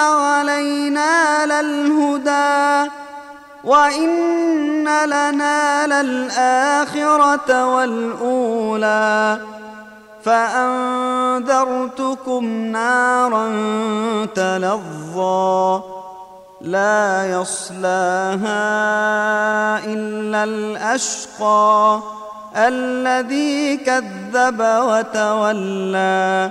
علينا للهدى وإن لنا للآخرة والأولى فأنذرتكم نارا تلظى لا يصلاها إلا الأشقى الذي كذب وتولى